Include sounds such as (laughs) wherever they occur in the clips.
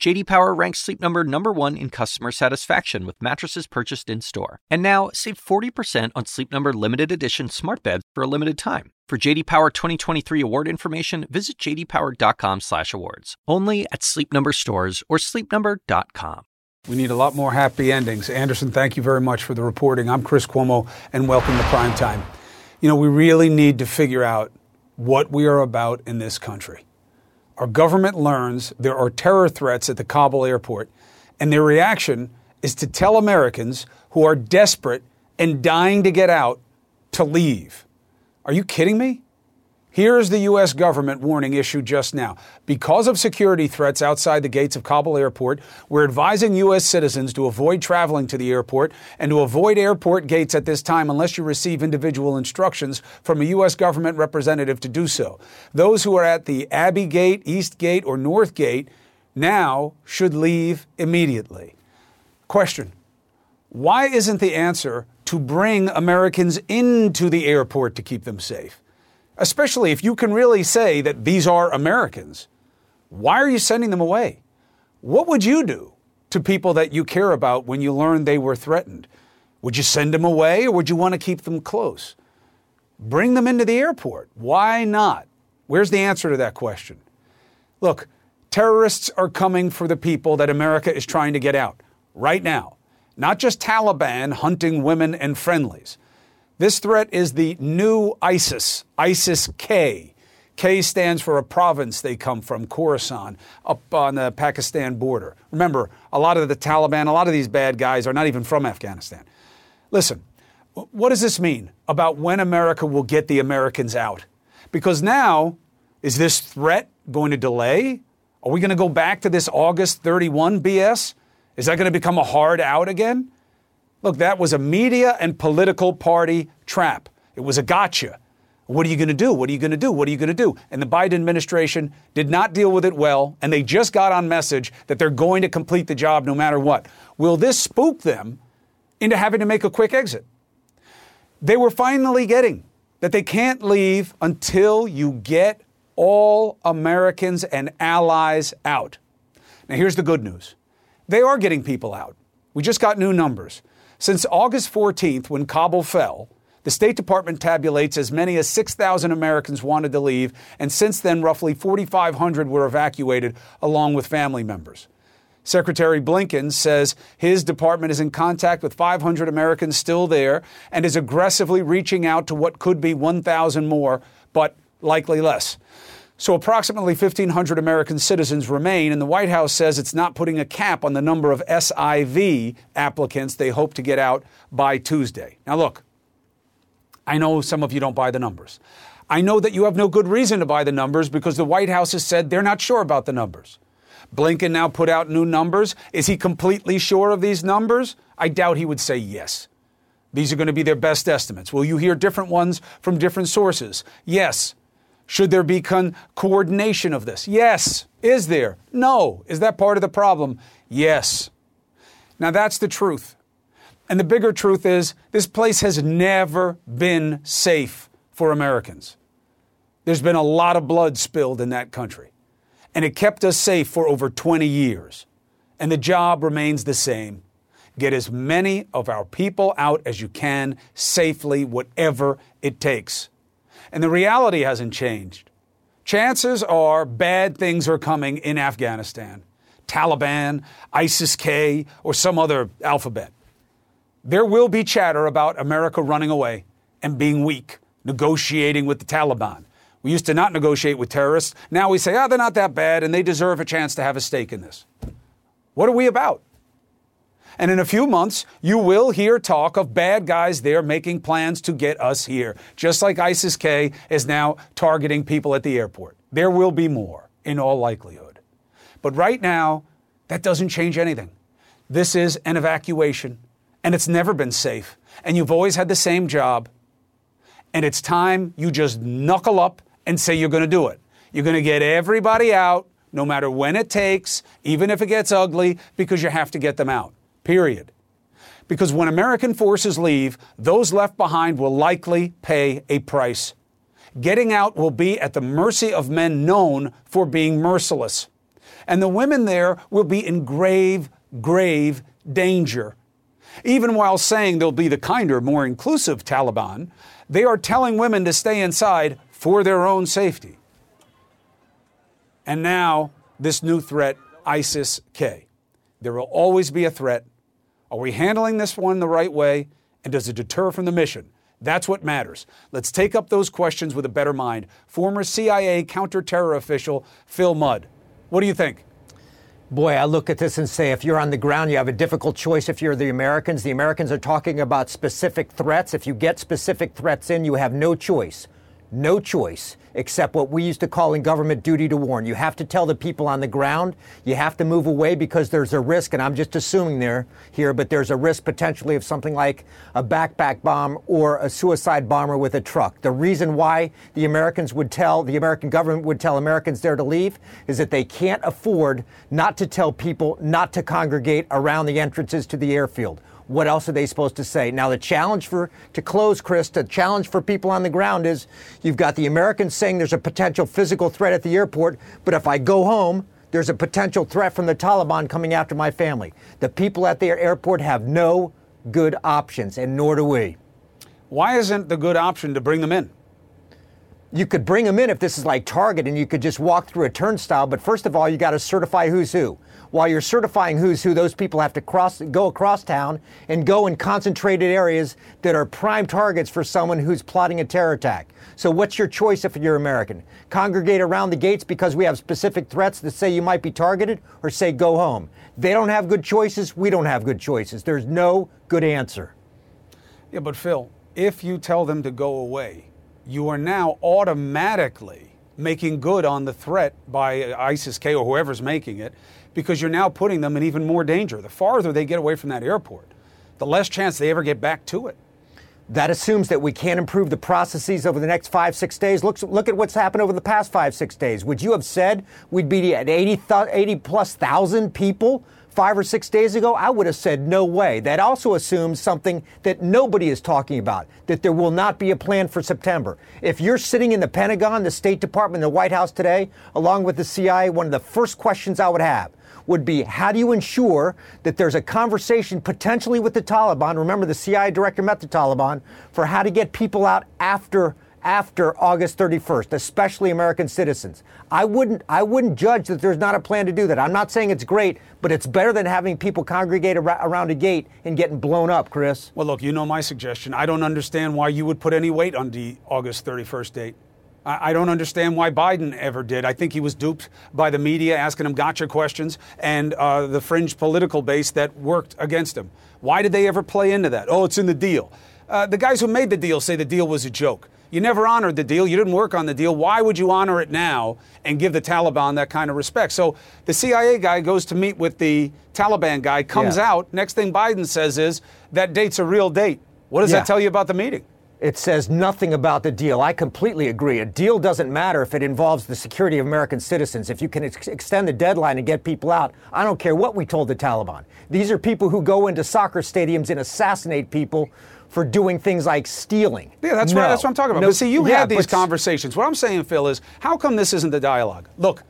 JD Power ranks Sleep Number number 1 in customer satisfaction with mattresses purchased in-store. And now, save 40% on Sleep Number limited edition smart beds for a limited time. For JD Power 2023 award information, visit jdpower.com/awards. Only at Sleep Number stores or sleepnumber.com. We need a lot more happy endings. Anderson, thank you very much for the reporting. I'm Chris Cuomo, and welcome to Prime Time. You know, we really need to figure out what we are about in this country our government learns there are terror threats at the Kabul airport, and their reaction is to tell Americans who are desperate and dying to get out to leave. Are you kidding me? Here is the U.S. government warning issued just now. Because of security threats outside the gates of Kabul airport, we're advising U.S. citizens to avoid traveling to the airport and to avoid airport gates at this time unless you receive individual instructions from a U.S. government representative to do so. Those who are at the Abbey Gate, East Gate, or North Gate now should leave immediately. Question Why isn't the answer to bring Americans into the airport to keep them safe? Especially if you can really say that these are Americans. Why are you sending them away? What would you do to people that you care about when you learn they were threatened? Would you send them away or would you want to keep them close? Bring them into the airport. Why not? Where's the answer to that question? Look, terrorists are coming for the people that America is trying to get out right now. Not just Taliban hunting women and friendlies. This threat is the new ISIS, ISIS K. K stands for a province they come from, Khorasan, up on the Pakistan border. Remember, a lot of the Taliban, a lot of these bad guys are not even from Afghanistan. Listen, what does this mean about when America will get the Americans out? Because now, is this threat going to delay? Are we going to go back to this August 31 BS? Is that going to become a hard out again? Look, that was a media and political party trap. It was a gotcha. What are you going to do? What are you going to do? What are you going to do? And the Biden administration did not deal with it well, and they just got on message that they're going to complete the job no matter what. Will this spook them into having to make a quick exit? They were finally getting that they can't leave until you get all Americans and allies out. Now, here's the good news they are getting people out. We just got new numbers. Since August 14th, when Kabul fell, the State Department tabulates as many as 6,000 Americans wanted to leave, and since then, roughly 4,500 were evacuated along with family members. Secretary Blinken says his department is in contact with 500 Americans still there and is aggressively reaching out to what could be 1,000 more, but likely less. So approximately 1,500 American citizens remain, and the White House says it's not putting a cap on the number of SIV applicants they hope to get out by Tuesday. Now, look, I know some of you don't buy the numbers. I know that you have no good reason to buy the numbers because the White House has said they're not sure about the numbers. Blinken now put out new numbers. Is he completely sure of these numbers? I doubt he would say yes. These are going to be their best estimates. Will you hear different ones from different sources? Yes. Should there be con- coordination of this? Yes. Is there? No. Is that part of the problem? Yes. Now that's the truth. And the bigger truth is this place has never been safe for Americans. There's been a lot of blood spilled in that country. And it kept us safe for over 20 years. And the job remains the same. Get as many of our people out as you can safely, whatever it takes and the reality hasn't changed. Chances are bad things are coming in Afghanistan Taliban, ISIS K, or some other alphabet. There will be chatter about America running away and being weak, negotiating with the Taliban. We used to not negotiate with terrorists. Now we say, oh, they're not that bad and they deserve a chance to have a stake in this. What are we about? And in a few months, you will hear talk of bad guys there making plans to get us here, just like ISIS K is now targeting people at the airport. There will be more, in all likelihood. But right now, that doesn't change anything. This is an evacuation, and it's never been safe. And you've always had the same job. And it's time you just knuckle up and say you're going to do it. You're going to get everybody out no matter when it takes, even if it gets ugly, because you have to get them out. Period. Because when American forces leave, those left behind will likely pay a price. Getting out will be at the mercy of men known for being merciless. And the women there will be in grave, grave danger. Even while saying they'll be the kinder, more inclusive Taliban, they are telling women to stay inside for their own safety. And now, this new threat, ISIS K. There will always be a threat. Are we handling this one the right way? And does it deter from the mission? That's what matters. Let's take up those questions with a better mind. Former CIA counterterror official Phil Mudd. What do you think? Boy, I look at this and say if you're on the ground, you have a difficult choice if you're the Americans. The Americans are talking about specific threats. If you get specific threats in, you have no choice no choice except what we used to call in government duty to warn. You have to tell the people on the ground. You have to move away because there's a risk, and I'm just assuming there here, but there's a risk potentially of something like a backpack bomb or a suicide bomber with a truck. The reason why the Americans would tell the American government would tell Americans there to leave is that they can't afford not to tell people not to congregate around the entrances to the airfield what else are they supposed to say? Now, the challenge for, to close, Chris, the challenge for people on the ground is you've got the Americans saying there's a potential physical threat at the airport, but if I go home, there's a potential threat from the Taliban coming after my family. The people at the airport have no good options, and nor do we. Why isn't the good option to bring them in? You could bring them in if this is like Target and you could just walk through a turnstile, but first of all, you got to certify who's who while you're certifying who's who, those people have to cross, go across town and go in concentrated areas that are prime targets for someone who's plotting a terror attack. So, what's your choice if you're American? Congregate around the gates because we have specific threats that say you might be targeted, or say go home? They don't have good choices. We don't have good choices. There's no good answer. Yeah, but Phil, if you tell them to go away, you are now automatically making good on the threat by ISIS K or whoever's making it because you're now putting them in even more danger. The farther they get away from that airport, the less chance they ever get back to it. That assumes that we can't improve the processes over the next five, six days. Look, look at what's happened over the past five, six days. Would you have said we'd be at 80, 80 plus thousand people five or six days ago, I would have said no way. That also assumes something that nobody is talking about that there will not be a plan for September. If you're sitting in the Pentagon, the State Department, the White House today, along with the CIA, one of the first questions I would have would be how do you ensure that there's a conversation potentially with the Taliban? Remember, the CIA director met the Taliban for how to get people out after after August 31st, especially American citizens. I wouldn't I wouldn't judge that there's not a plan to do that. I'm not saying it's great, but it's better than having people congregate ar- around a gate and getting blown up, Chris. Well, look, you know my suggestion. I don't understand why you would put any weight on the August 31st date. I don't understand why Biden ever did. I think he was duped by the media asking him gotcha questions and uh, the fringe political base that worked against him. Why did they ever play into that? Oh, it's in the deal. Uh, the guys who made the deal say the deal was a joke. You never honored the deal. You didn't work on the deal. Why would you honor it now and give the Taliban that kind of respect? So the CIA guy goes to meet with the Taliban guy, comes yeah. out. Next thing Biden says is that date's a real date. What does yeah. that tell you about the meeting? It says nothing about the deal. I completely agree. A deal doesn't matter if it involves the security of American citizens. If you can ex- extend the deadline and get people out, I don't care what we told the Taliban. These are people who go into soccer stadiums and assassinate people for doing things like stealing. Yeah, that's no. right. That's what I'm talking about. No, but see, you yeah, had these conversations. What I'm saying, Phil, is how come this isn't the dialogue? Look,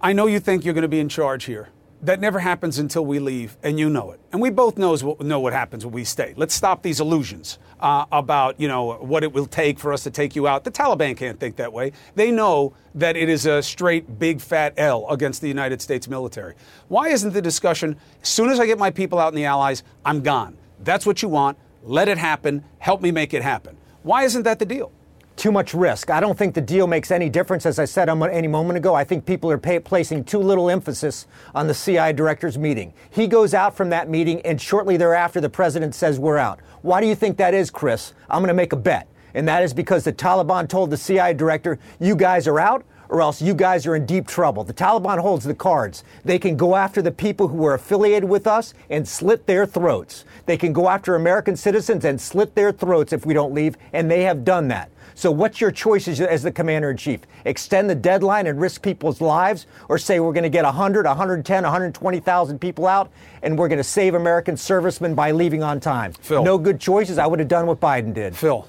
I know you think you're going to be in charge here that never happens until we leave, and you know it. And we both knows what, know what happens when we stay. Let's stop these illusions uh, about you know what it will take for us to take you out. The Taliban can't think that way. They know that it is a straight big fat L against the United States military. Why isn't the discussion? As soon as I get my people out and the allies, I'm gone. That's what you want. Let it happen. Help me make it happen. Why isn't that the deal? Too much risk. I don't think the deal makes any difference. As I said any moment ago, I think people are pay- placing too little emphasis on the CIA director's meeting. He goes out from that meeting, and shortly thereafter, the president says, We're out. Why do you think that is, Chris? I'm going to make a bet. And that is because the Taliban told the CIA director, You guys are out or else you guys are in deep trouble. The Taliban holds the cards. They can go after the people who are affiliated with us and slit their throats. They can go after American citizens and slit their throats if we don't leave, and they have done that. So, what's your choice as, as the commander in chief? Extend the deadline and risk people's lives, or say we're going to get 100, 110, 120,000 people out, and we're going to save American servicemen by leaving on time? Phil. No good choices. I would have done what Biden did. Phil,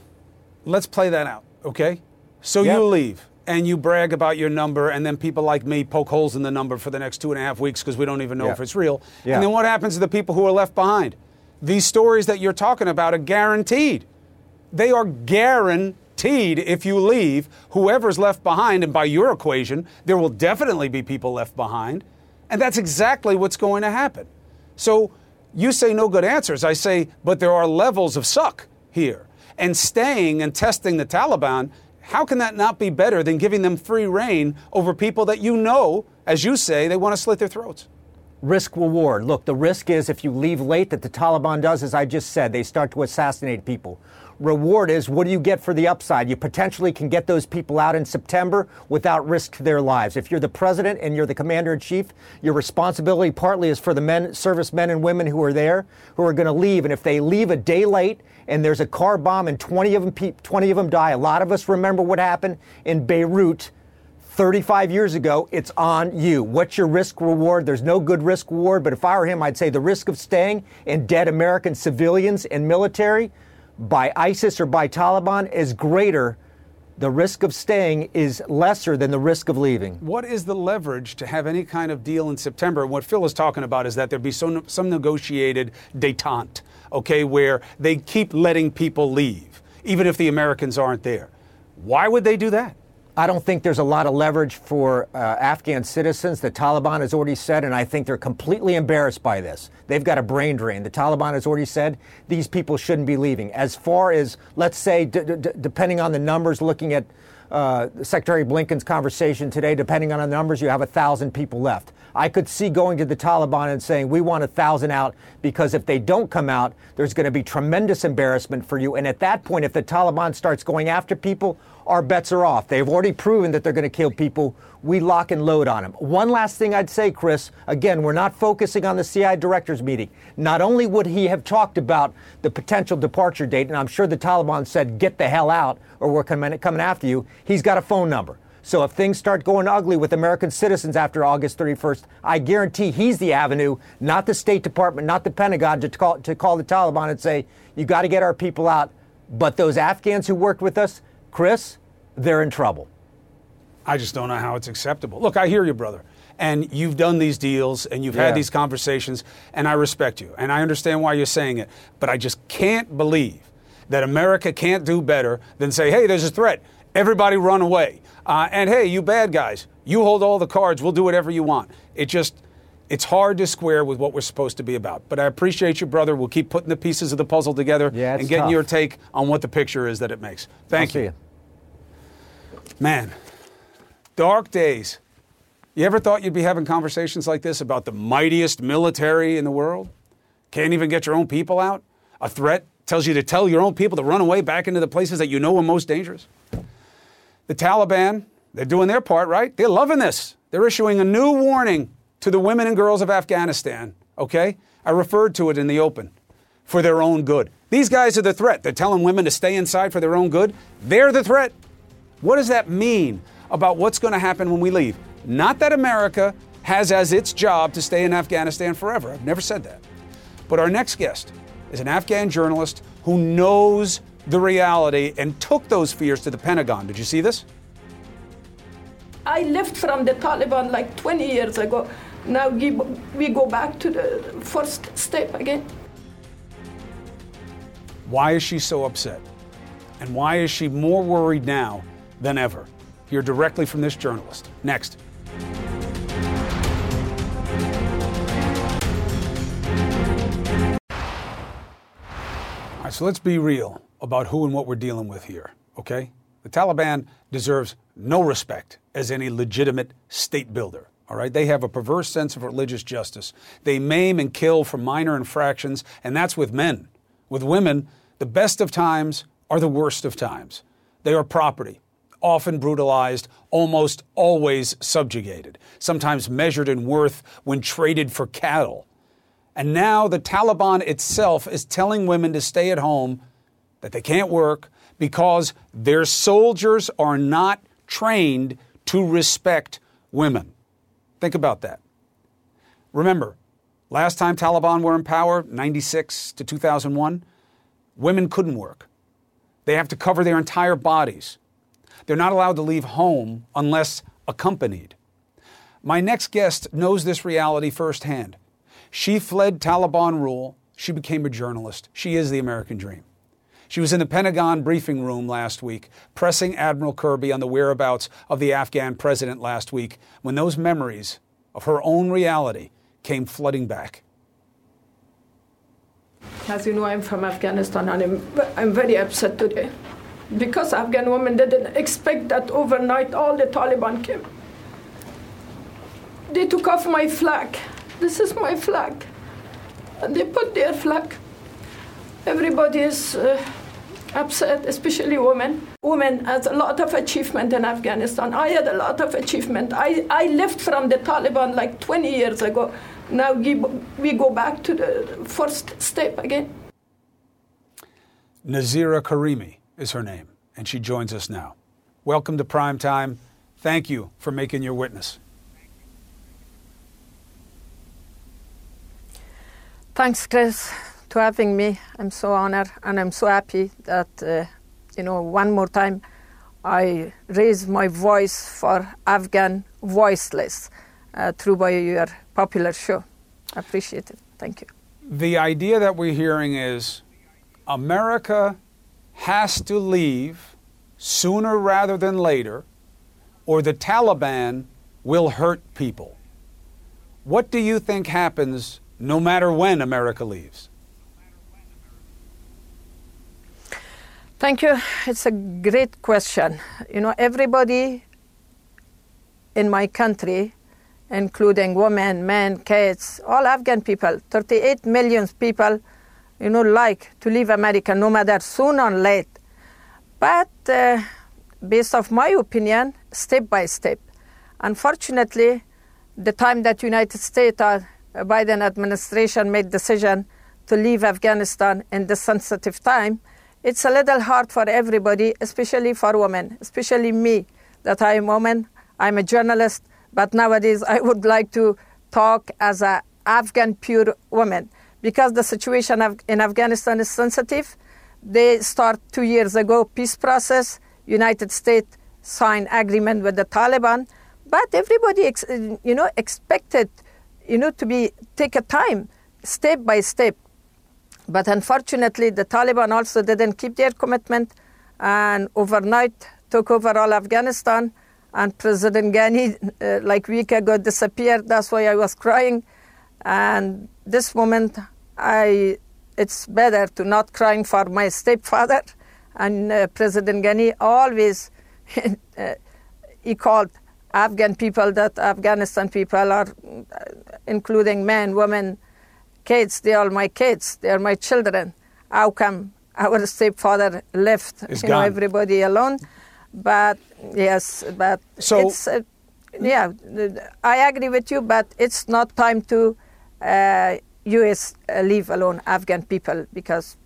let's play that out, okay? So Yep. you leave and you brag about your number, and then people like me poke holes in the number for the next two and a half weeks because we don't even know Yeah. if it's real. Yeah. And then what happens to the people who are left behind? These stories that you're talking about are guaranteed. They are guaranteed if you leave, whoever's left behind, and by your equation, there will definitely be people left behind. And that's exactly what's going to happen. So you say no good answers. I say, but there are levels of suck here. And staying and testing the Taliban, how can that not be better than giving them free reign over people that you know, as you say, they want to slit their throats? risk reward. Look, the risk is if you leave late, that the Taliban does, as I just said, they start to assassinate people. Reward is what do you get for the upside? You potentially can get those people out in September without risk to their lives. If you're the president and you're the commander in chief, your responsibility partly is for the men, servicemen and women who are there, who are going to leave. And if they leave a day late and there's a car bomb and 20 of them, pe- 20 of them die, a lot of us remember what happened in Beirut 35 years ago, it's on you. What's your risk reward? There's no good risk reward, but if I were him, I'd say the risk of staying and dead American civilians and military by ISIS or by Taliban is greater. The risk of staying is lesser than the risk of leaving. What is the leverage to have any kind of deal in September? What Phil is talking about is that there be some, some negotiated detente, okay, where they keep letting people leave, even if the Americans aren't there. Why would they do that? I don't think there's a lot of leverage for uh, Afghan citizens. The Taliban has already said, and I think they're completely embarrassed by this. They've got a brain drain. The Taliban has already said these people shouldn't be leaving. As far as, let's say, d- d- depending on the numbers, looking at uh, Secretary Blinken's conversation today, depending on the numbers, you have a thousand people left. I could see going to the Taliban and saying, we want a thousand out because if they don't come out, there's going to be tremendous embarrassment for you. And at that point, if the Taliban starts going after people, our bets are off. They've already proven that they're going to kill people. We lock and load on them. One last thing I'd say, Chris again, we're not focusing on the CI director's meeting. Not only would he have talked about the potential departure date, and I'm sure the Taliban said, get the hell out or we're coming, coming after you, he's got a phone number. So if things start going ugly with American citizens after August 31st, I guarantee he's the avenue, not the State Department, not the Pentagon, to call, to call the Taliban and say, you got to get our people out. But those Afghans who worked with us, Chris, they're in trouble. I just don't know how it's acceptable. Look, I hear you, brother. And you've done these deals and you've Yeah. had these conversations, and I respect you. And I understand why you're saying it. But I just can't believe that America can't do better than say, hey, there's a threat. Everybody run away. Uh, and hey, you bad guys, you hold all the cards. We'll do whatever you want. It just, it's hard to square with what we're supposed to be about. But I appreciate you, brother. We'll keep putting the pieces of the puzzle together Yeah, and getting tough. your take on what the picture is that it makes. Thank I'll see you. Man, dark days. You ever thought you'd be having conversations like this about the mightiest military in the world? Can't even get your own people out? A threat tells you to tell your own people to run away back into the places that you know are most dangerous? The Taliban, they're doing their part, right? They're loving this. They're issuing a new warning to the women and girls of Afghanistan, okay? I referred to it in the open for their own good. These guys are the threat. They're telling women to stay inside for their own good. They're the threat. What does that mean about what's going to happen when we leave? Not that America has as its job to stay in Afghanistan forever. I've never said that. But our next guest is an Afghan journalist who knows the reality and took those fears to the Pentagon. Did you see this? I left from the Taliban like 20 years ago. Now we, we go back to the first step again. Why is she so upset? And why is she more worried now than ever? Hear directly from this journalist. Next. All right, so let's be real about who and what we're dealing with here, okay? The Taliban deserves no respect as any legitimate state builder. All right, they have a perverse sense of religious justice. They maim and kill for minor infractions, and that's with men. With women, the best of times are the worst of times. They are property, often brutalized, almost always subjugated, sometimes measured in worth when traded for cattle. And now the Taliban itself is telling women to stay at home, that they can't work, because their soldiers are not trained to respect women. Think about that. Remember, last time Taliban were in power, 96 to 2001, women couldn't work. They have to cover their entire bodies. They're not allowed to leave home unless accompanied. My next guest knows this reality firsthand. She fled Taliban rule. She became a journalist. She is the American dream. She was in the Pentagon briefing room last week, pressing Admiral Kirby on the whereabouts of the Afghan president last week when those memories of her own reality came flooding back. As you know, I'm from Afghanistan and I'm, I'm very upset today because Afghan women didn't expect that overnight all the Taliban came. They took off my flag. This is my flag. And they put their flag. Everybody is uh, upset, especially women. Women has a lot of achievement in Afghanistan. I had a lot of achievement. I, I left from the Taliban like 20 years ago. Now we go back to the first step again. Nazira Karimi is her name, and she joins us now. Welcome to Prime Time. Thank you for making your witness. Thanks, Chris, to having me. I'm so honored and I'm so happy that, uh, you know, one more time I raise my voice for Afghan voiceless uh, through by your popular show. I appreciate it. Thank you. The idea that we're hearing is America has to leave sooner rather than later, or the Taliban will hurt people. What do you think happens no matter when America leaves? Thank you. It's a great question. You know, everybody in my country, including women, men, kids, all Afghan people, 38 million people, you know, like to leave America no matter soon or late. But uh, based of my opinion, step by step. Unfortunately, the time that United States or Biden administration made decision to leave Afghanistan in this sensitive time, it's a little hard for everybody, especially for women, especially me, that I'm a woman, I'm a journalist, but nowadays I would like to talk as an Afghan pure woman because the situation in Afghanistan is sensitive. They start two years ago peace process. United States signed agreement with the Taliban, but everybody, you know, expected, you know, to be take a time, step by step. But unfortunately, the Taliban also didn't keep their commitment, and overnight took over all Afghanistan. And President Ghani, uh, like week ago, disappeared. That's why I was crying. And this moment, I it's better to not crying for my stepfather. And uh, President Ghani always (laughs) uh, he called Afghan people that Afghanistan people are, uh, including men, women, kids. They are my kids. They are my children. How come our stepfather left? It's you gone. know everybody alone. But yes, but So- it's uh, yeah. I agree with you, but it's not time to U.S. Uh, leave alone Afghan people because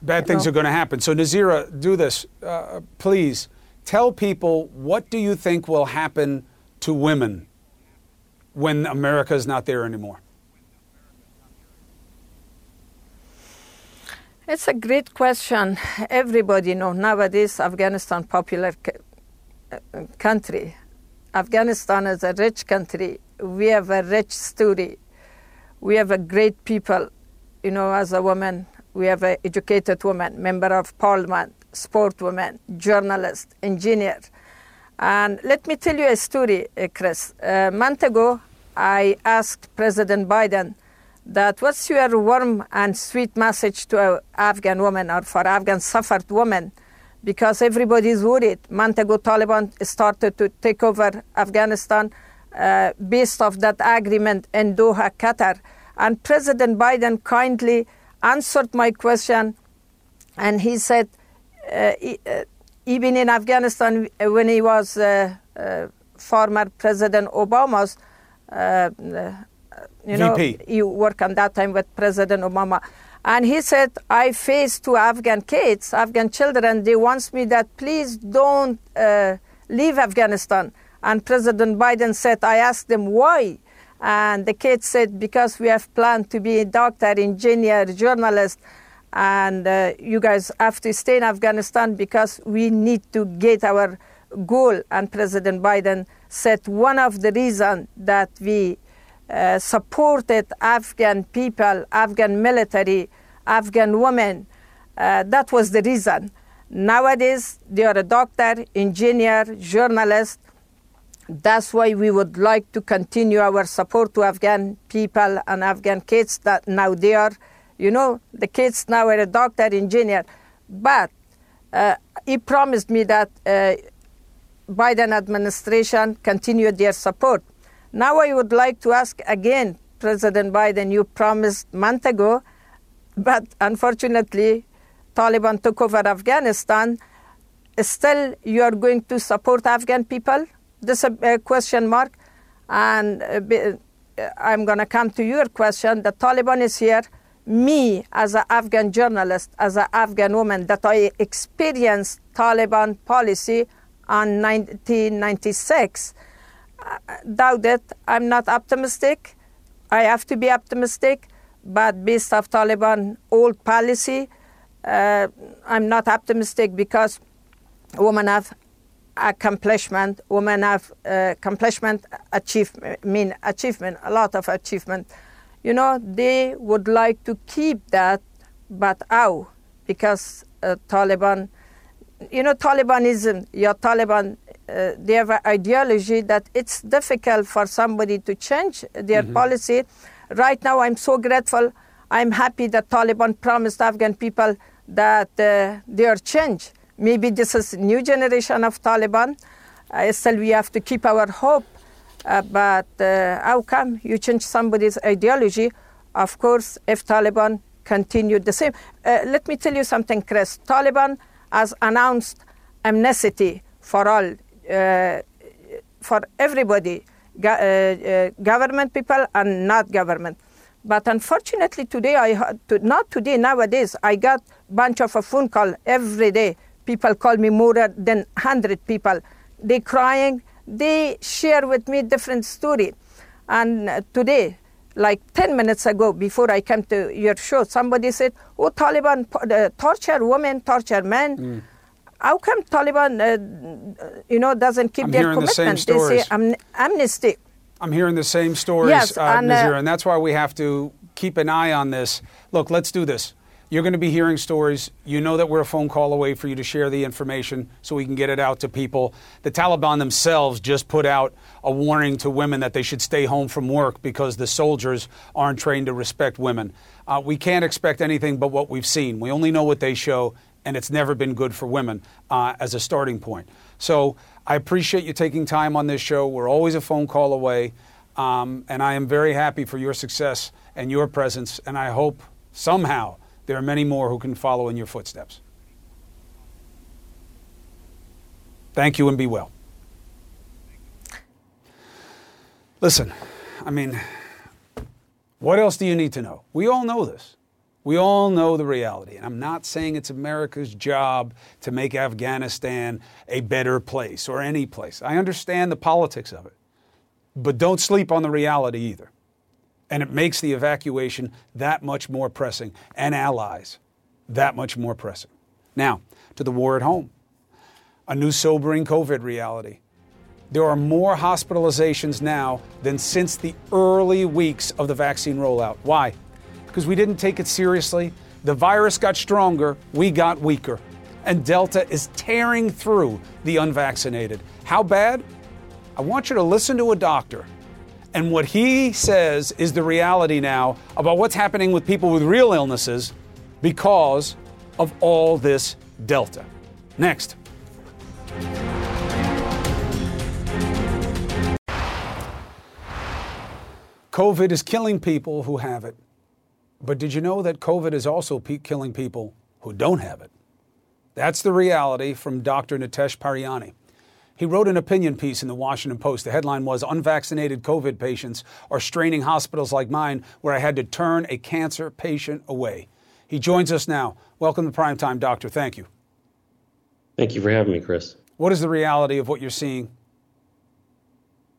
Bad things No. are going to happen. So, Nazira, do this. Uh, please tell people what do you think will happen to women when America is not there anymore? It's a great question. Everybody know nowadays Afghanistan popular uh, country. Afghanistan is a rich country. We have a rich story. We have a great people. You know, as a woman, we have an educated woman, member of parliament, sport woman, journalist, engineer. And let me tell you a story, uh, Chris. A month ago, I asked President Biden that what's your warm and sweet message to a Afghan woman or for Afghan suffered women? Because everybody is worried. Month ago, Taliban started to take over Afghanistan uh, based off that agreement in Doha, Qatar. And President Biden kindly answered my question, and he said, uh, uh, even in Afghanistan, uh, when he was uh, former President Obama's, you know, VP. you work on that time with President Obama. And he said, I face two Afghan kids, Afghan children. They want me that please don't uh, leave Afghanistan. And President Biden said, I asked them why. And the kids said, because we have planned to be a doctor, engineer, journalist. And uh, you guys have to stay in Afghanistan because we need to get our goal. And President Biden said one of the reasons that we uh, supported Afghan people, Afghan military, Afghan women. Uh, that was the reason. Nowadays, they are a doctor, engineer, journalist. That's why we would like to continue our support to Afghan people and Afghan kids that now they are, you know, the kids now are a doctor, engineer. But uh, he promised me that uh, Biden administration continued their support. Now I would like to ask again, President Biden, you promised month ago, but unfortunately, Taliban took over Afghanistan. Still, you are going to support Afghan people? This is a, question mark. And uh, I'm going to come to your question. The Taliban is here. Me, as an Afghan journalist, as an Afghan woman, that I experienced Taliban policy on 1996, doubt it. I'm not optimistic. I have to be optimistic, but based of Taliban old policy, uh, I'm not optimistic because women have accomplishment, women have uh, accomplishment, achievement, mean achievement, a lot of achievement. You know, they would like to keep that, but how? Because uh, Taliban, you know, Talibanism, your Taliban uh, they have an ideology that it's difficult for somebody to change their mm-hmm. policy. Right now, I'm so grateful. I'm happy that Taliban promised Afghan people that uh, they are changed. Maybe this is new generation of Taliban. Uh, still, we have to keep our hope. Uh, but uh, how come you change somebody's ideology? Of course, if Taliban continued the same. Uh, let me tell you something, Chris. Taliban has announced amnesty for all uh, for everybody, go, uh, government people and not government. But unfortunately, today I to, not today nowadays I got bunch of a phone call every day. People call me more than hundred people. They crying. They share with me different story. And today, like 10 minutes ago, before I came to your show, somebody said, "Oh, Taliban uh, torture women, torture men." Mm how come Taliban, uh, you know, doesn't keep I'm their commitment? The they say am- amnesty. I'm hearing the same stories, yes, uh, and, uh, and that's why we have to keep an eye on this. Look, let's do this. You're going to be hearing stories. You know that we're a phone call away for you to share the information so we can get it out to people. The Taliban themselves just put out a warning to women that they should stay home from work because the soldiers aren't trained to respect women. Uh, we can't expect anything but what we've seen. We only know what they show and it's never been good for women uh, as a starting point. So I appreciate you taking time on this show. We're always a phone call away, um, and I am very happy for your success and your presence, and I hope somehow there are many more who can follow in your footsteps. Thank you and be well. Listen, I mean, what else do you need to know? We all know this. We all know the reality. And I'm not saying it's America's job to make Afghanistan a better place or any place. I understand the politics of it. But don't sleep on the reality either. And it makes the evacuation that much more pressing and allies that much more pressing. Now, to the war at home. A new sobering COVID reality. There are more hospitalizations now than since the early weeks of the vaccine rollout. Why? because we didn't take it seriously. The virus got stronger, we got weaker. And Delta is tearing through the unvaccinated. How bad? I want you to listen to a doctor. And what he says is the reality now about what's happening with people with real illnesses because of all this Delta. Next. COVID is killing people who have it. But did you know that COVID is also pe- killing people who don't have it? That's the reality from Dr. Nitesh Paryani. He wrote an opinion piece in the Washington Post. The headline was Unvaccinated COVID patients are straining hospitals like mine, where I had to turn a cancer patient away. He joins us now. Welcome to Primetime, Doctor. Thank you. Thank you for having me, Chris. What is the reality of what you're seeing?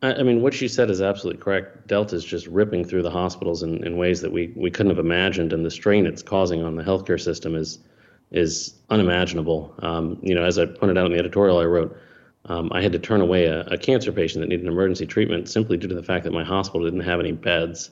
I, mean, what she said is absolutely correct. Delta is just ripping through the hospitals in, in ways that we, we couldn't have imagined, and the strain it's causing on the healthcare system is is unimaginable. Um, you know, as I pointed out in the editorial I wrote, um, I had to turn away a, a, cancer patient that needed emergency treatment simply due to the fact that my hospital didn't have any beds.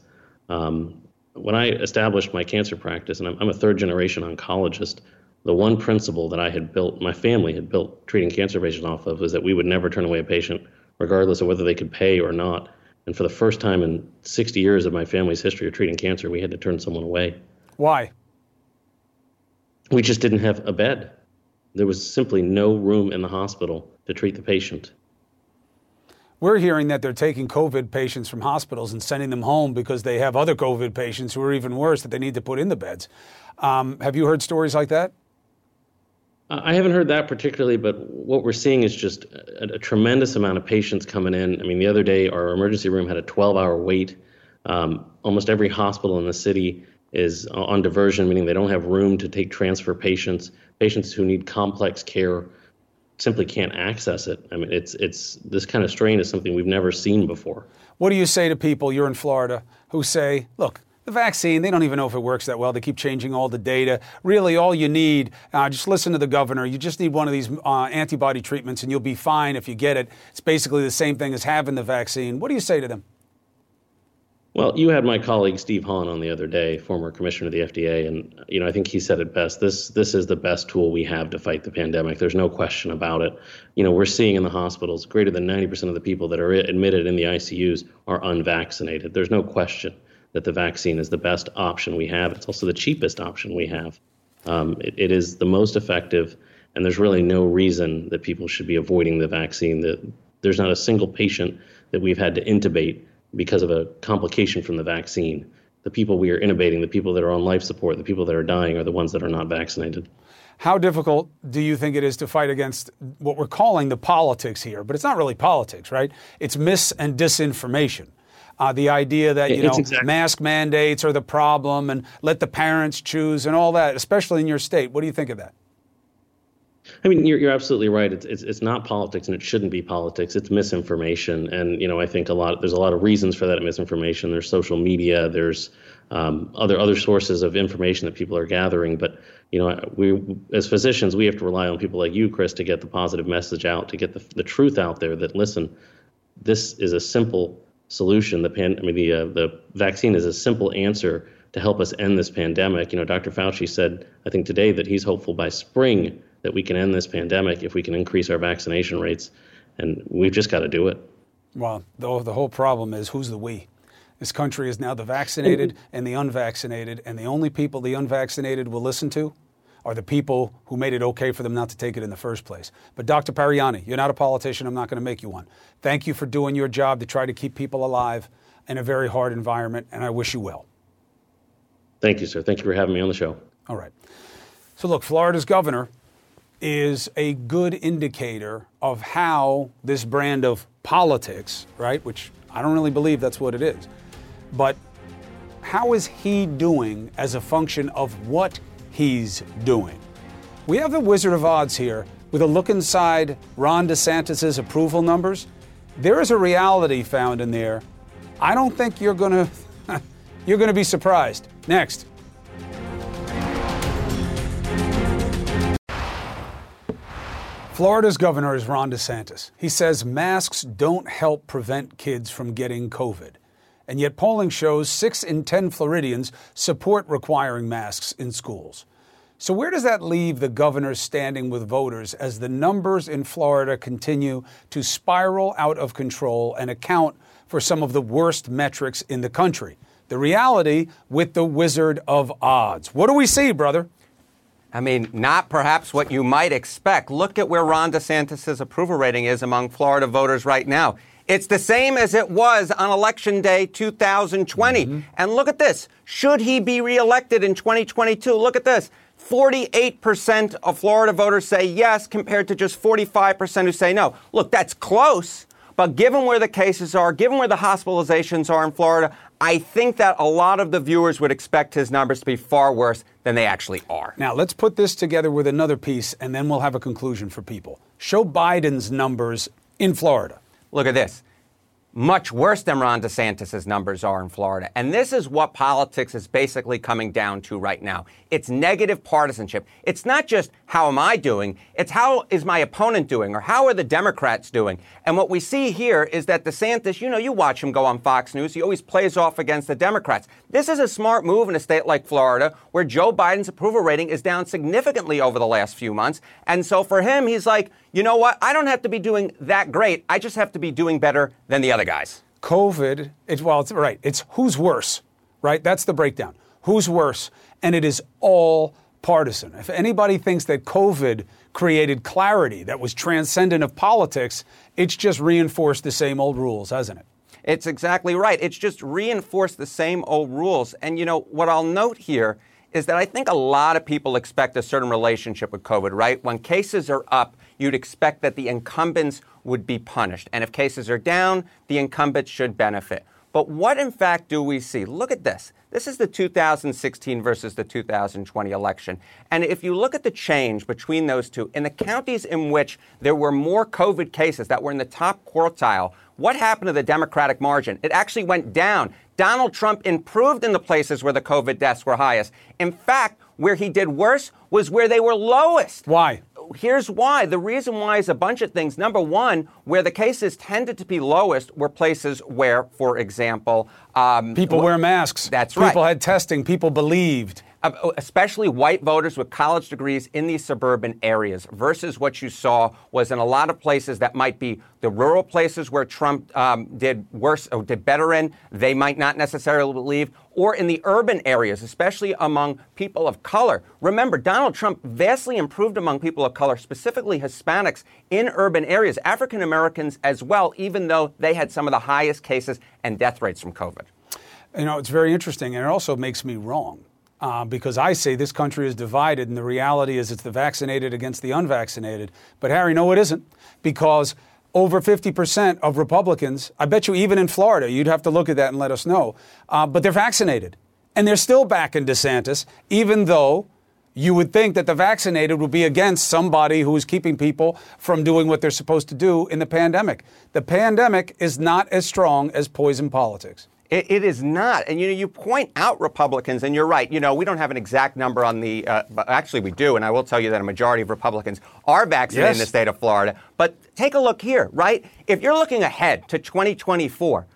Um, when I established my cancer practice, and I'm, I'm, a third generation oncologist, the one principle that I had built, my family had built treating cancer patients off of, was that we would never turn away a patient, regardless of whether they could pay or not. And for the first time in 60 years of my family's history of treating cancer, we had to turn someone away. Why? We just didn't have a bed. There was simply no room in the hospital to treat the patient. We're hearing that they're taking COVID patients from hospitals and sending them home because they have other COVID patients who are even worse that they need to put in the beds. Um, have you heard stories like that? I haven't heard that particularly, but what we're seeing is just a, a, tremendous amount of patients coming in. I mean, the other day, our emergency room had a 12 hour wait. Um, almost every hospital in the city is on diversion, meaning they don't have room to take transfer patients. Patients who need complex care simply can't access it. I mean, it's it's this kind of strain is something we've never seen before. What do you say to people? You're in Florida who say, "Look, the vaccine, they don't even know if it works that well. They keep changing all the data. Really, all you need, uh, just listen to the governor. You just need one of these uh, antibody treatments and you'll be fine if you get it. It's basically the same thing as having the vaccine. What do you say to them? Well, you had my colleague Steve Hahn on the other day, former commissioner of the FDA, and you know I think he said it best. This this is the best tool we have to fight the pandemic. There's no question about it. You know we're seeing in the hospitals greater than 90% of the people that are admitted in the ICUs are unvaccinated. There's no question that the vaccine is the best option we have. It's also the cheapest option we have. Um, it, it is the most effective, and there's really no reason that people should be avoiding the vaccine. That there's not a single patient that we've had to intubate because of a complication from the vaccine. The people we are intubating, the people that are on life support, the people that are dying are the ones that are not vaccinated. How difficult do you think it is to fight against what we're calling the politics here? But it's not really politics, right? It's mis and disinformation. Uh, the idea that you know exactly. mask mandates are the problem and let the parents choose and all that, especially in your state. What do you think of that? I mean, you're, you're absolutely right. It's, it's, it's not politics, and it shouldn't be politics. It's misinformation, and you know, I think a lot. There's a lot of reasons for that misinformation. There's social media. There's um, other other sources of information that people are gathering. But you know, we as physicians, we have to rely on people like you, Chris, to get the positive message out, to get the the truth out there. That listen, this is a simple solution. The pan, I mean, the uh, the vaccine is a simple answer to help us end this pandemic. You know, Dr. Fauci said, I think today that he's hopeful by spring that we can end this pandemic if we can increase our vaccination rates. And we've just got to do it. Well, the, the whole problem is who's the we? This country is now the vaccinated and the unvaccinated, and the only people the unvaccinated will listen to are the people who made it okay for them not to take it in the first place. But Dr. Paryani, you're not a politician. I'm not going to make you one. Thank you for doing your job to try to keep people alive in a very hard environment, and I wish you well. Thank you, sir. Thank you for having me on the show. All right. So, look, Florida's governor is a good indicator of how this brand of politics, right, which I don't really believe that's what it is, but how is he doing as a function of what he's doing? We have the Wizard of Odds here with a look inside Ron DeSantis' approval numbers. There is a reality found in there. I don't think you're going (laughs) to you're going to be surprised. Next. Florida's governor is Ron DeSantis. He says masks don't help prevent kids from getting COVID. And yet, polling shows 6 in 10 Floridians support requiring masks in schools. So, where does that leave the governor's standing with voters as the numbers in Florida continue to spiral out of control and account for some of the worst metrics in the country? The reality with the Wizard of Odds. What do we see, brother? I mean, not perhaps what you might expect. Look at where Ron DeSantis' approval rating is among Florida voters right now. It's the same as it was on election day 2020. Mm-hmm. And look at this. Should he be reelected in 2022? Look at this. 48% of Florida voters say yes, compared to just 45% who say no. Look, that's close, but given where the cases are, given where the hospitalizations are in Florida, I think that a lot of the viewers would expect his numbers to be far worse than they actually are. Now, let's put this together with another piece, and then we'll have a conclusion for people. Show Biden's numbers in Florida. Look at this much worse than Ron DeSantis' numbers are in Florida. And this is what politics is basically coming down to right now. It's negative partisanship. It's not just how am I doing, it's how is my opponent doing or how are the Democrats doing. And what we see here is that DeSantis, you know, you watch him go on Fox News, he always plays off against the Democrats. This is a smart move in a state like Florida where Joe Biden's approval rating is down significantly over the last few months. And so for him, he's like, you know what? I don't have to be doing that great. I just have to be doing better than the other guys. COVID, it's, well, it's right. It's who's worse, right? That's the breakdown. Who's worse? And it is all partisan. If anybody thinks that COVID created clarity that was transcendent of politics, it's just reinforced the same old rules, hasn't it? It's exactly right. It's just reinforced the same old rules. And you know, what I'll note here is that I think a lot of people expect a certain relationship with COVID, right? When cases are up, you'd expect that the incumbents would be punished. And if cases are down, the incumbents should benefit. But what in fact do we see? Look at this. This is the 2016 versus the 2020 election. And if you look at the change between those two, in the counties in which there were more COVID cases that were in the top quartile, what happened to the Democratic margin? It actually went down. Donald Trump improved in the places where the COVID deaths were highest. In fact, where he did worse was where they were lowest. Why? Here's why. The reason why is a bunch of things. Number one, where the cases tended to be lowest were places where, for example, um, people wear masks. That's people right. People had testing. People believed. Uh, especially white voters with college degrees in these suburban areas, versus what you saw was in a lot of places that might be the rural places where Trump um, did worse or did better in, they might not necessarily believe, or in the urban areas, especially among people of color. Remember, Donald Trump vastly improved among people of color, specifically Hispanics in urban areas, African Americans as well, even though they had some of the highest cases and death rates from COVID. You know, it's very interesting, and it also makes me wrong uh, because I say this country is divided, and the reality is it's the vaccinated against the unvaccinated. But Harry, no, it isn't, because over 50% of Republicans, I bet you even in Florida, you'd have to look at that and let us know, uh, but they're vaccinated. And they're still backing DeSantis, even though you would think that the vaccinated would be against somebody who is keeping people from doing what they're supposed to do in the pandemic. The pandemic is not as strong as poison politics. It, it is not. And you know, you point out Republicans, and you're right. You know, we don't have an exact number on the, uh, but actually we do, and I will tell you that a majority of Republicans are vaccinated yes. in the state of Florida. But take a look here, right? If you're looking ahead to 2024,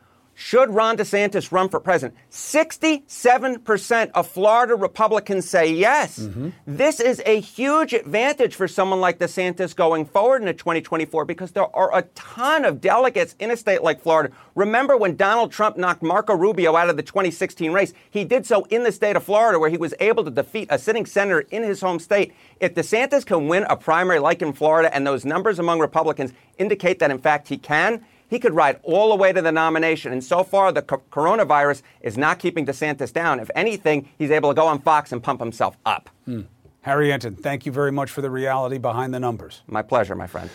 should Ron DeSantis run for president? 67% of Florida Republicans say yes. Mm-hmm. This is a huge advantage for someone like DeSantis going forward into 2024 because there are a ton of delegates in a state like Florida. Remember when Donald Trump knocked Marco Rubio out of the 2016 race? He did so in the state of Florida where he was able to defeat a sitting senator in his home state. If DeSantis can win a primary like in Florida and those numbers among Republicans indicate that in fact he can, he could ride all the way to the nomination. And so far, the co- coronavirus is not keeping DeSantis down. If anything, he's able to go on Fox and pump himself up. Hmm. Harry Enten, thank you very much for the reality behind the numbers. My pleasure, my friend.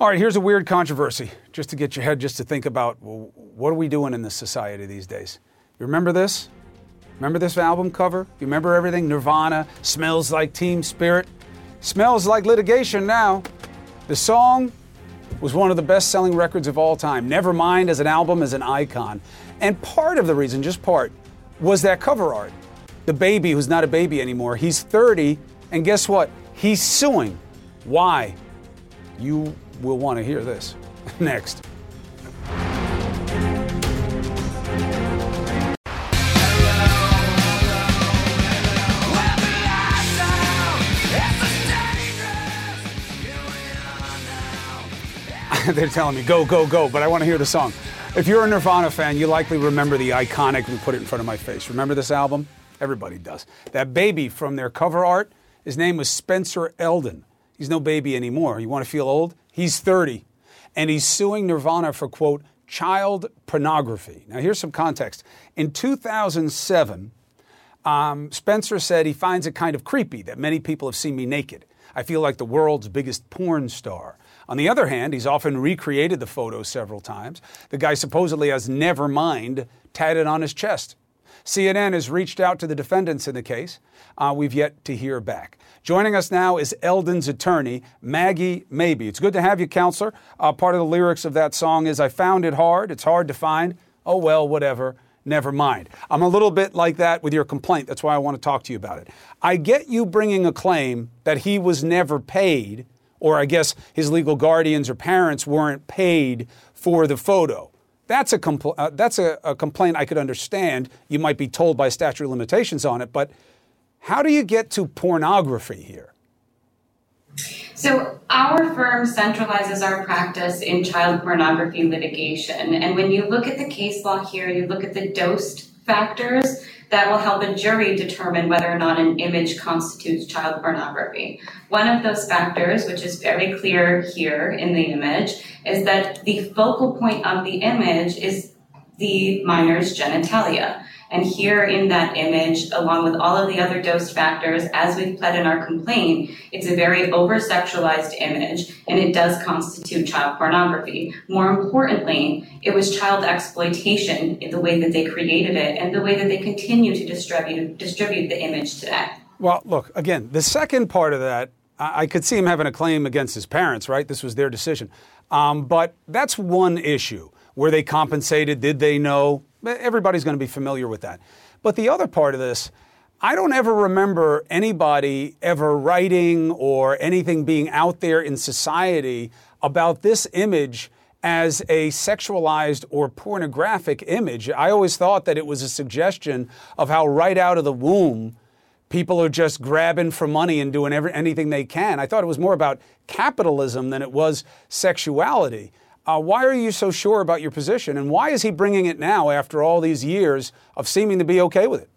All right, here's a weird controversy, just to get your head just to think about well, what are we doing in this society these days? You remember this? Remember this album cover? You remember everything? Nirvana, smells like teen spirit, smells like litigation now. The song was one of the best selling records of all time. Nevermind as an album, as an icon. And part of the reason, just part, was that cover art. The baby who's not a baby anymore, he's 30, and guess what? He's suing. Why? You will want to hear this (laughs) next. (laughs) they're telling me go, go, go, but I want to hear the song. If you're a Nirvana fan, you likely remember the iconic, we put it in front of my face. Remember this album? Everybody does. That baby from their cover art, his name was Spencer Elden. He's no baby anymore. You want to feel old? He's 30. And he's suing Nirvana for, quote, child pornography. Now, here's some context. In 2007, um, Spencer said he finds it kind of creepy that many people have seen me naked. I feel like the world's biggest porn star. On the other hand, he's often recreated the photo several times. The guy supposedly has Nevermind tatted on his chest. CNN has reached out to the defendants in the case. Uh, we've yet to hear back. Joining us now is Elden's attorney, Maggie Mabie. It's good to have you, counselor. Uh, part of the lyrics of that song is I found it hard, it's hard to find. Oh, well, whatever never mind. I'm a little bit like that with your complaint. That's why I want to talk to you about it. I get you bringing a claim that he was never paid, or I guess his legal guardians or parents weren't paid for the photo. That's a, compl- uh, that's a, a complaint I could understand. You might be told by statute of limitations on it, but how do you get to pornography here? So, our firm centralizes our practice in child pornography litigation. And when you look at the case law here, you look at the Dost factors that will help a jury determine whether or not an image constitutes child pornography. One of those factors, which is very clear here in the image, is that the focal point of the image is the minor's genitalia. And here in that image, along with all of the other Dost factors, as we've pled in our complaint, it's a very over sexualized image and it does constitute child pornography. More importantly, it was child exploitation in the way that they created it and the way that they continue to distribute, distribute the image today. Well, look, again, the second part of that, I could see him having a claim against his parents, right? This was their decision. Um, but that's one issue. Were they compensated? Did they know? Everybody's going to be familiar with that. But the other part of this, I don't ever remember anybody ever writing or anything being out there in society about this image as a sexualized or pornographic image. I always thought that it was a suggestion of how right out of the womb people are just grabbing for money and doing every, anything they can. I thought it was more about capitalism than it was sexuality. Uh, why are you so sure about your position? And why is he bringing it now after all these years of seeming to be okay with it?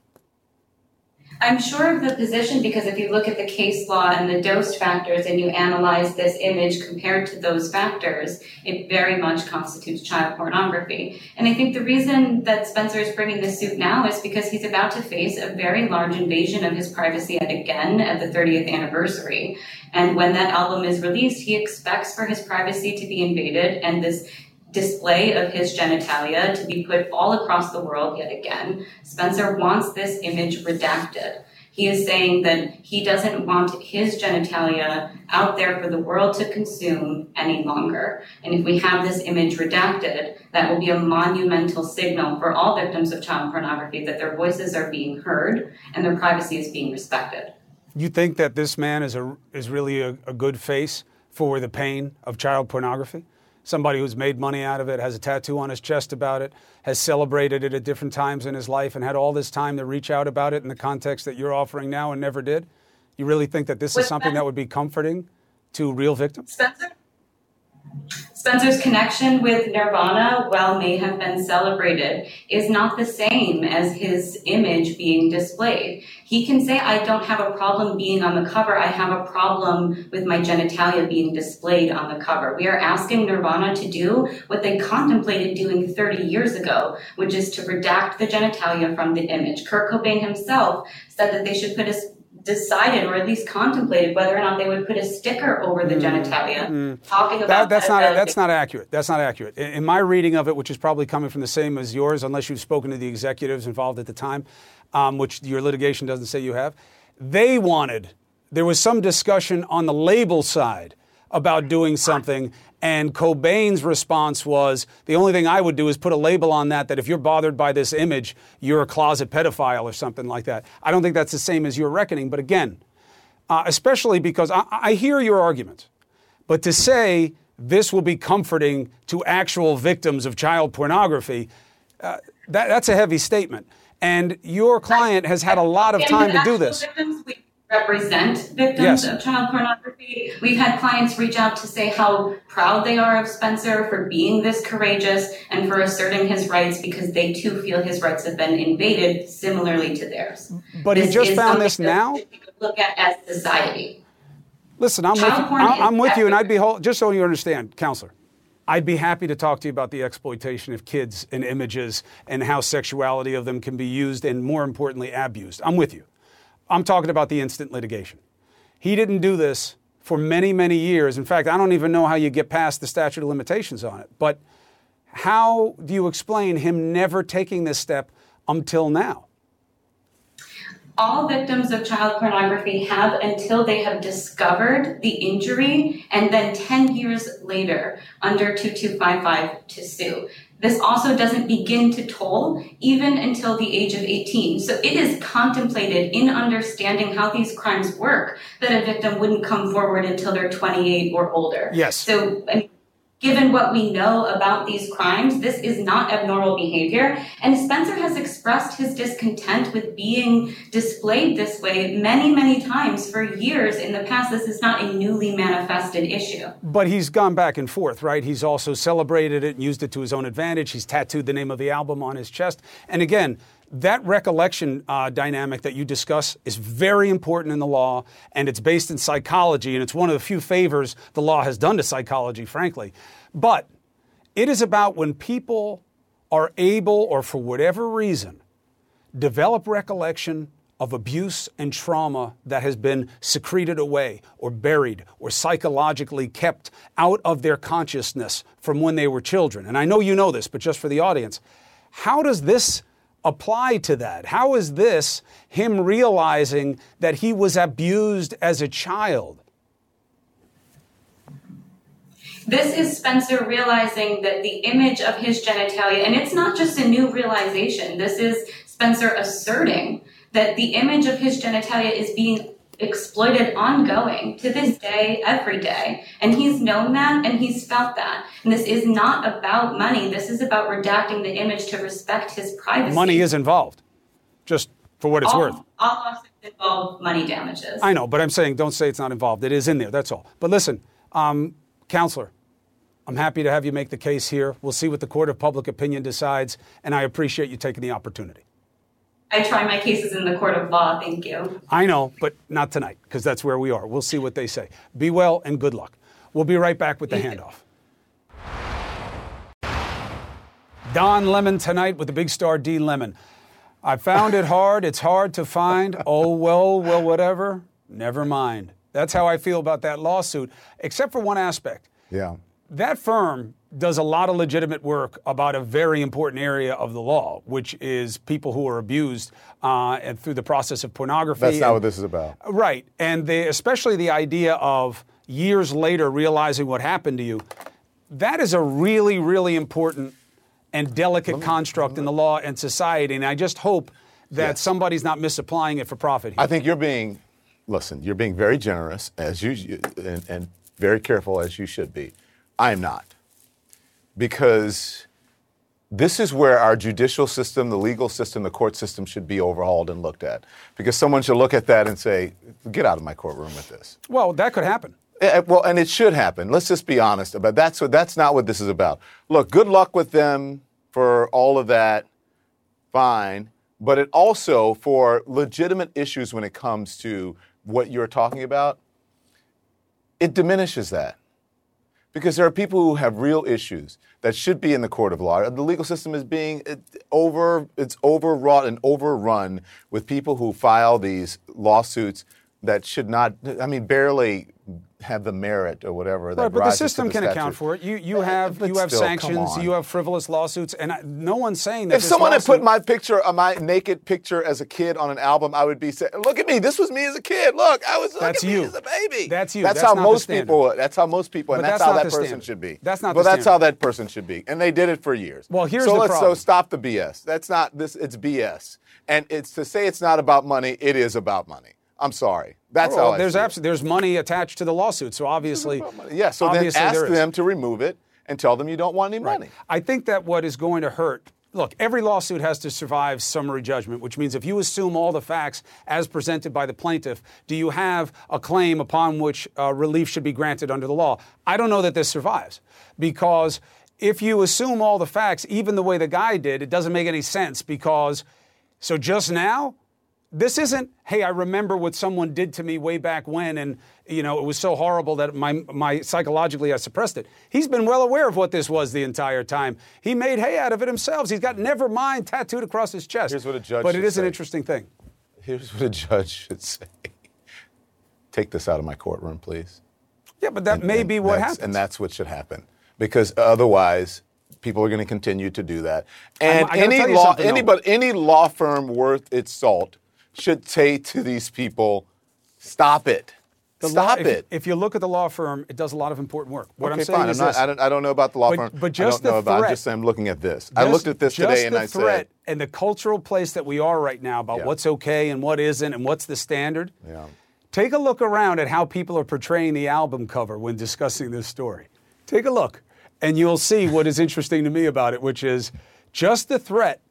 I'm sure of the position because if you look at the case law and the Dost factors and you analyze this image compared to those factors, it very much constitutes child pornography. And I think the reason that Spencer is bringing this suit now is because he's about to face a very large invasion of his privacy yet again at the 30th anniversary. And when that album is released, he expects for his privacy to be invaded and this display of his genitalia to be put all across the world yet again. Spencer wants this image redacted. He is saying that he doesn't want his genitalia out there for the world to consume any longer. And if we have this image redacted, that will be a monumental signal for all victims of child pornography that their voices are being heard and their privacy is being respected. You think that this man is, a, is really a, a good face for the pain of child pornography? Somebody who's made money out of it, has a tattoo on his chest about it, has celebrated it at different times in his life, and had all this time to reach out about it in the context that you're offering now and never did? You really think that this is something that would be comforting to real victims? Spencer? Spencer's connection with Nirvana, while may have been celebrated, is not the same as his image being displayed. He can say, I don't have a problem being on the cover. I have a problem with my genitalia being displayed on the cover. We are asking Nirvana to do what they contemplated doing 30 years ago, which is to redact the genitalia from the image. Kurt Cobain himself said that they should put a decided or at least contemplated whether or not they would put a sticker over the mm, genitalia mm. talking about that, that's not that's not accurate that's not accurate in, in, my reading of it which is probably coming from the same as yours unless you've spoken to the executives involved at the time um, which your litigation doesn't say you have they wanted there was some discussion on the label side about doing something. And Cobain's response was the only thing I would do is put a label on that that if you're bothered by this image, you're a closet pedophile or something like that. I don't think that's the same as your reckoning. But again, uh, especially because I, I hear your argument, but to say this will be comforting to actual victims of child pornography, uh, that, that's a heavy statement. And your client has had a lot of time to do this represent victims yes. of child pornography. We've had clients reach out to say how proud they are of Spencer for being this courageous and for asserting his rights because they too feel his rights have been invaded similarly to theirs. But this he just found this now? look at as society. Listen, I'm child with, I'm, I'm with you, and I'd be, whole, just so you understand, counselor, I'd be happy to talk to you about the exploitation of kids and images and how sexuality of them can be used and, more importantly, abused. I'm with you. I'm talking about the instant litigation. He didn't do this for many, many years. In fact, I don't even know how you get past the statute of limitations on it. But How do you explain him never taking this step until now? All victims of child pornography have until they have discovered the injury and then 10 years later under 2255 to sue. This also doesn't begin to toll even until the age of 18. So it is contemplated in understanding how these crimes work that a victim wouldn't come forward until they're 28 or older. Yes. So I mean, given what we know about these crimes, this is not abnormal behavior. And Spencer has expressed his discontent with being displayed this way many, many times for years in the past. This is not a newly manifested issue. But he's gone back and forth, right? He's also celebrated it and used it to his own advantage. He's tattooed the name of the album on his chest. And again, that recollection uh, dynamic that you discuss is very important in the law, and it's based in psychology, and it's one of the few favors the law has done to psychology, frankly. But it is about when people are able, or for whatever reason, develop recollection of abuse and trauma that has been secreted away or buried or psychologically kept out of their consciousness from when they were children. And I know you know this, but just for the audience, how does this apply to that? How is this him realizing that he was abused as a child? This is Spencer realizing that the image of his genitalia, and it's not just a new realization, this is Spencer asserting that the image of his genitalia is being exploited ongoing to this day, every day. And he's known that and he's felt that. And this is not about money. This is about redacting the image to respect his privacy. Money is involved, just for what it's all, worth. All lawsuits involve money damages. I know, but I'm saying don't say it's not involved. It is in there, that's all. But listen, um, counselor, I'm happy to have you make the case here. We'll see what the court of public opinion decides, and I appreciate you taking the opportunity. I try my cases in the court of law, thank you. I know, but not tonight, because that's where we are. We'll see what they say. Be well and good luck. We'll be right back with the handoff. Don Lemon tonight with the big star D Lemon. I found it hard. It's hard to find. Oh, well, well, whatever. Never mind. That's how I feel about that lawsuit, except for one aspect. Yeah. That firm does a lot of legitimate work about a very important area of the law, which is people who are abused uh, and through the process of pornography. That's not and- what this is about. Right, and the, especially the idea of years later realizing what happened to you. That is a really, really important and delicate construct in the law and society, and I just hope that Yes. somebody's not misapplying it for profit. Here. I think you're being, listen, you're being very generous as you and, and very careful as you should be. I am not, because this is where our judicial system, the legal system, the court system should be overhauled and looked at. Because someone should look at that and say, "Get out of my courtroom with this." well, that could happen. Eh, well, and it should happen. Let's just be honest about that's what that's not what this is about. Look, good luck with them for all of that. Fine, but it also for legitimate issues when it comes to what you're talking about, it diminishes that. Because there are people who have real issues that should be in the court of law. The legal system is being over it's overwrought and overrun with people who file these lawsuits that should not I mean barely have the merit or whatever that Right, but the system the can account for it. You, you Eh, have but you have still, sanctions. You have frivolous lawsuits, and I, no one's saying that. If someone had put my picture, uh, my naked picture as a kid on an album, I would be saying, "Look at me! This was me as a kid. Look, I was. That's you. as a baby. That's you. That's, That's how most standard. people. That's how most people, and that's, that's how that person standard. should be. That's not the that's how that person should be, and they did it for years. Well, here's so the let's problem. so stop the BS. That's not this. It's BS, and it's to say it's not about money. It is about money. I'm sorry. That's Well, how there's abs- there's money attached to the lawsuit, so obviously, Yeah. So then ask them to remove it and tell them you don't want any Right. money. I think that what is going to hurt. Look, every lawsuit has to survive summary judgment, which means if you assume all the facts as presented by the plaintiff, do you have a claim upon which uh, relief should be granted under the law? I don't know that this survives because if you assume all the facts, even the way the guy did, it doesn't make any sense because so just now, this isn't, hey, I remember what someone did to me way back when, and you know it was so horrible that my, my psychologically I suppressed it. He's been well aware of what this was the entire time. He made hay out of it himself. He's got never mind tattooed across his chest. Here's what a judge But it is is an interesting thing. Here's what a judge should say: Take this out of my courtroom, please. Yeah, but that may And be what happens. And that's what should happen. Because otherwise, People are going to continue to do that. And any law, anybody, any law firm worth its salt should say to these people, "Stop it, The stop if, it." If you look at the law firm, it does a lot of important work. What okay, I'm saying fine. is I'm not, this. I, don't, I don't know about the law But- firm. but just I don't know the about. I'm threat- just saying, I'm looking at this. I looked at this today, and the I threat said, and the cultural place that we are right now about Yeah. what's okay and what isn't and what's the standard. Yeah. Take a look around at how people are portraying the album cover when discussing this story. Take a look, and you'll see what is interesting to me about it, which is just the threat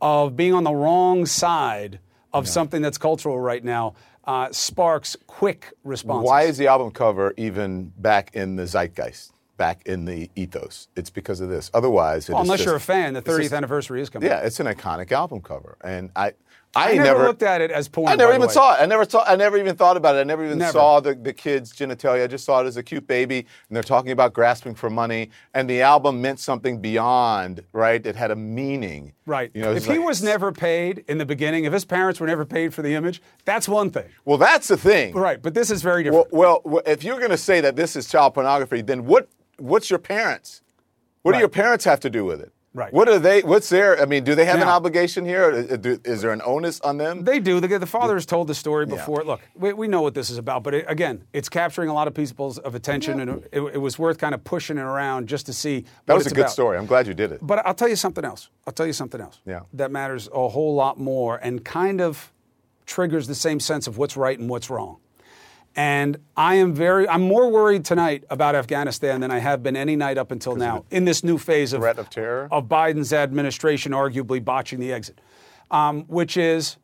of being on the wrong side of something that's cultural right now uh, sparks quick responses. Why is the album cover even back in the zeitgeist, back in the ethos? It's because of this. Otherwise, it Well, unless just- you're a fan, the 30th just- anniversary is coming. Yeah, it's an iconic album cover, and I, I, I never looked at it as porn, I never even saw it. I never saw. I never even thought about it. I never even Never. saw the, the kid's genitalia. I just saw it as a cute baby, and they're talking about grasping for money. And the album meant something beyond, right? It had a meaning. Right. You know, if he like- was never paid in the beginning, if his parents were never paid for the image, that's one thing. Well, that's the thing. Right. But this is very different. well, well, if you're going to say that this is child pornography, then what? What's your parents? What do your parents have to do with it? Right. What are they? What's their? I mean, do they have an obligation here? Uh, uh, is, there an onus on them? They do. The, the father has told the story before. Look, we, we know what this is about, but it, again, it's capturing a lot of people's of attention, and it, it was worth kind of pushing it around just to see. that was a good about. story. I'm glad you did it. But I'll tell you something else. I'll tell you something else. Yeah. That matters a whole lot more and kind of triggers the same sense of what's right and what's wrong. And I am very, I'm more worried tonight about Afghanistan than I have been any night up until now in this new phase of, threat of terror? of Biden's administration arguably botching the exit, um, which is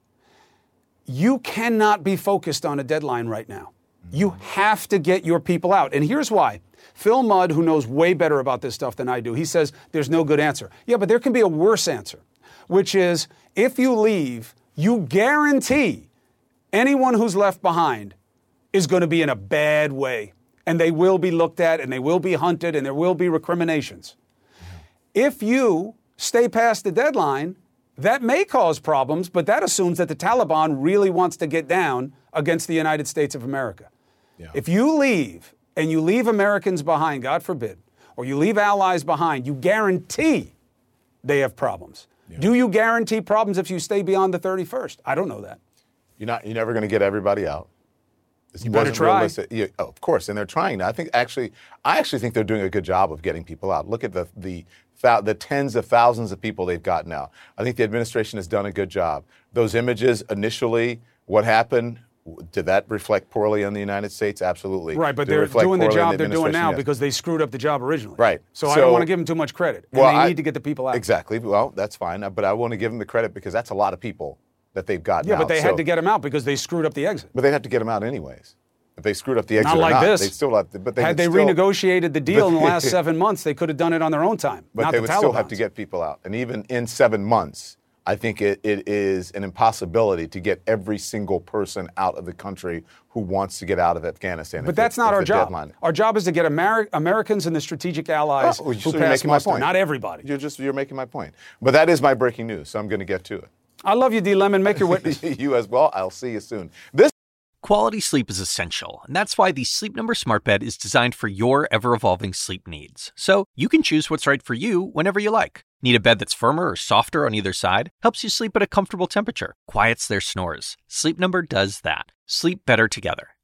you cannot be focused on a deadline right now. You have to get your people out. And here's why. Phil Mudd, who knows way better about this stuff than I do, he says there's no good answer. Yeah, but there can be a worse answer, which is if you leave, you guarantee anyone who's left behind is going to be in a bad way. And they will be looked at and they will be hunted and there will be recriminations. If you stay past the deadline, that may cause problems, but that assumes that the Taliban really wants to get down against the United States of America. If you leave and you leave Americans behind, God forbid, or you leave allies behind, you guarantee they have problems. Do you guarantee problems if you stay beyond the 31st? I don't know that. You're not. You're never going to get everybody out. You better try. Yeah, oh, of course, and they're trying. now. I think actually, I actually think they're doing a good job of getting people out. Look at the the the tens of thousands of people they've gotten out. I think the administration has done a good job. Those images initially, what happened? Did that reflect poorly on the United States? Absolutely. Right, but Did they're doing the job they're doing now Yes. because they screwed up the job originally. Right. So, I don't want to give them too much credit. And Well, they I- need to get the people out. Exactly. Well, that's fine. But I want to give them the credit because that's a lot of people that they've gotten Yeah, out. but they So- had to get them out because they screwed up the exit. But they'd have to get them out anyways. If they screwed up the exit Not or like not, this. they still have to. But they Had they still, renegotiated the deal in the last (laughs) seven months, they could have done it on their own time. But not they the would still have to get people out. And even in seven months, I think it, it is an impossibility to get every single person out of the country who wants to get out of Afghanistan. But that's it- not our job. Deadline. Our job is to get Ameri- Americans and the strategic allies Oh, who so pass my muster, point. not everybody. You're just you're making my point. But that is my breaking news, so I'm going to get to it. I love you, D. Lemon. Make your witness. (laughs) you as well. I'll see you soon. This Quality sleep is essential, and that's why the Sleep Number Smart Bed is designed for your ever evolving sleep needs. So you can choose what's right for you whenever you like. Need a bed that's firmer or softer on either side? Helps you sleep at a comfortable temperature, quiets their snores. Sleep Number does that. Sleep better together.